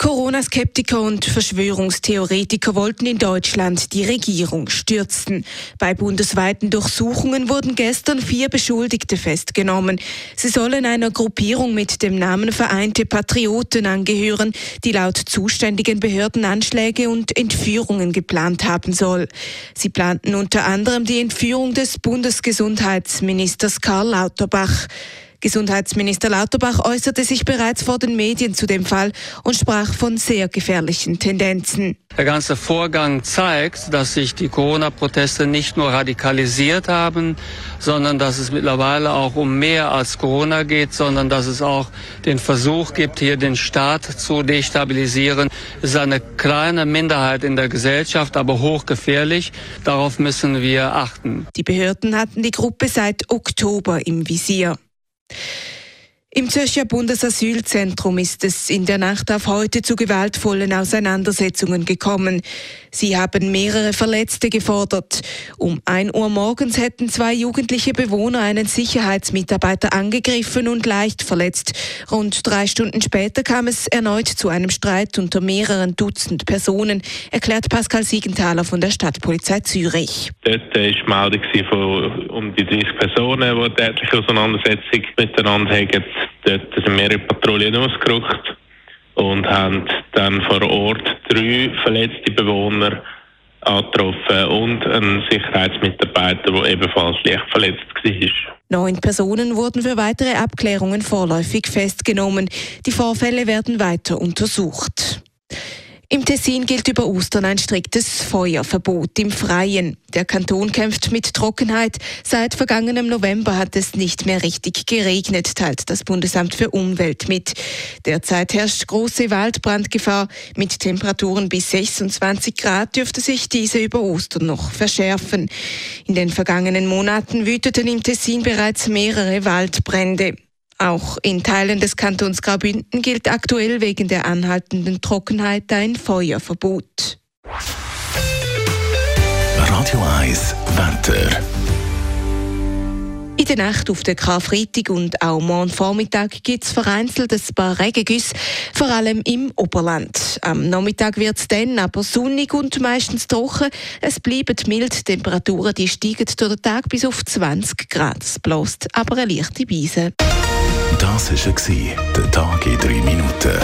Corona-Skeptiker und Verschwörungstheoretiker wollten in Deutschland die Regierung stürzen. Bei bundesweiten Durchsuchungen wurden gestern vier Beschuldigte festgenommen. Sie sollen einer Gruppierung mit dem Namen Vereinte Patrioten angehören, die laut zuständigen Behörden Anschläge und Entführungen geplant haben soll. Sie planten unter anderem die Entführung des Bundesgesundheitsministers Karl Lauterbach. Gesundheitsminister Lauterbach äußerte sich bereits vor den Medien zu dem Fall und sprach von sehr gefährlichen Tendenzen. Der ganze Vorgang zeigt, dass sich die Corona-Proteste nicht nur radikalisiert haben, sondern dass es mittlerweile auch um mehr als Corona geht, sondern dass es auch den Versuch gibt, hier den Staat zu destabilisieren. Es ist eine kleine Minderheit in der Gesellschaft, aber hochgefährlich. Darauf müssen wir achten. Die Behörden hatten die Gruppe seit Oktober im Visier. Im Zürcher Bundesasylzentrum ist es in der Nacht auf heute zu gewaltvollen Auseinandersetzungen gekommen. Sie haben mehrere Verletzte gefordert. Um ein Uhr morgens hätten zwei jugendliche Bewohner einen Sicherheitsmitarbeiter angegriffen und leicht verletzt. Rund drei Stunden später kam es erneut zu einem Streit unter mehreren Dutzend Personen, erklärt Pascal Siegenthaler von der Stadtpolizei Zürich. Dort war Meldung von um die 30 Personen, die tätliche Auseinandersetzung miteinander haben. Dort sind mehrere Patrouillen ausgerückt und haben dann vor Ort drei verletzte Bewohner angetroffen und einen Sicherheitsmitarbeiter, der ebenfalls leicht verletzt war. Neun Personen wurden für weitere Abklärungen vorläufig festgenommen. Die Vorfälle werden weiter untersucht. Im Tessin gilt über Ostern ein striktes Feuerverbot im Freien. Der Kanton kämpft mit Trockenheit. Seit vergangenem November hat es nicht mehr richtig geregnet, teilt das Bundesamt für Umwelt mit. Derzeit herrscht große Waldbrandgefahr. Mit Temperaturen bis 26 Grad dürfte sich diese über Ostern noch verschärfen. In den vergangenen Monaten wüteten im Tessin bereits mehrere Waldbrände. Auch in Teilen des Kantons Graubünden gilt aktuell wegen der anhaltenden Trockenheit ein Feuerverbot. Radio 1, Wetter. In der Nacht auf den Karfreitag und auch morgen Vormittag gibt es vereinzelt ein paar Regengüsse, vor allem im Oberland. Am Nachmittag wird es dann aber sonnig und meistens trocken. Es bleiben mild, Temperaturen die steigen durch den Tag bis auf 20 Grad. Es bläst aber eine leichte Beise. Das war der Tag in 3 Minuten.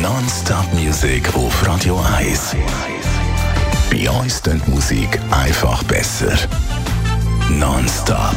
Non-Stop Music auf Radio 1. Bei uns klingt Musik einfach besser. Non-Stop.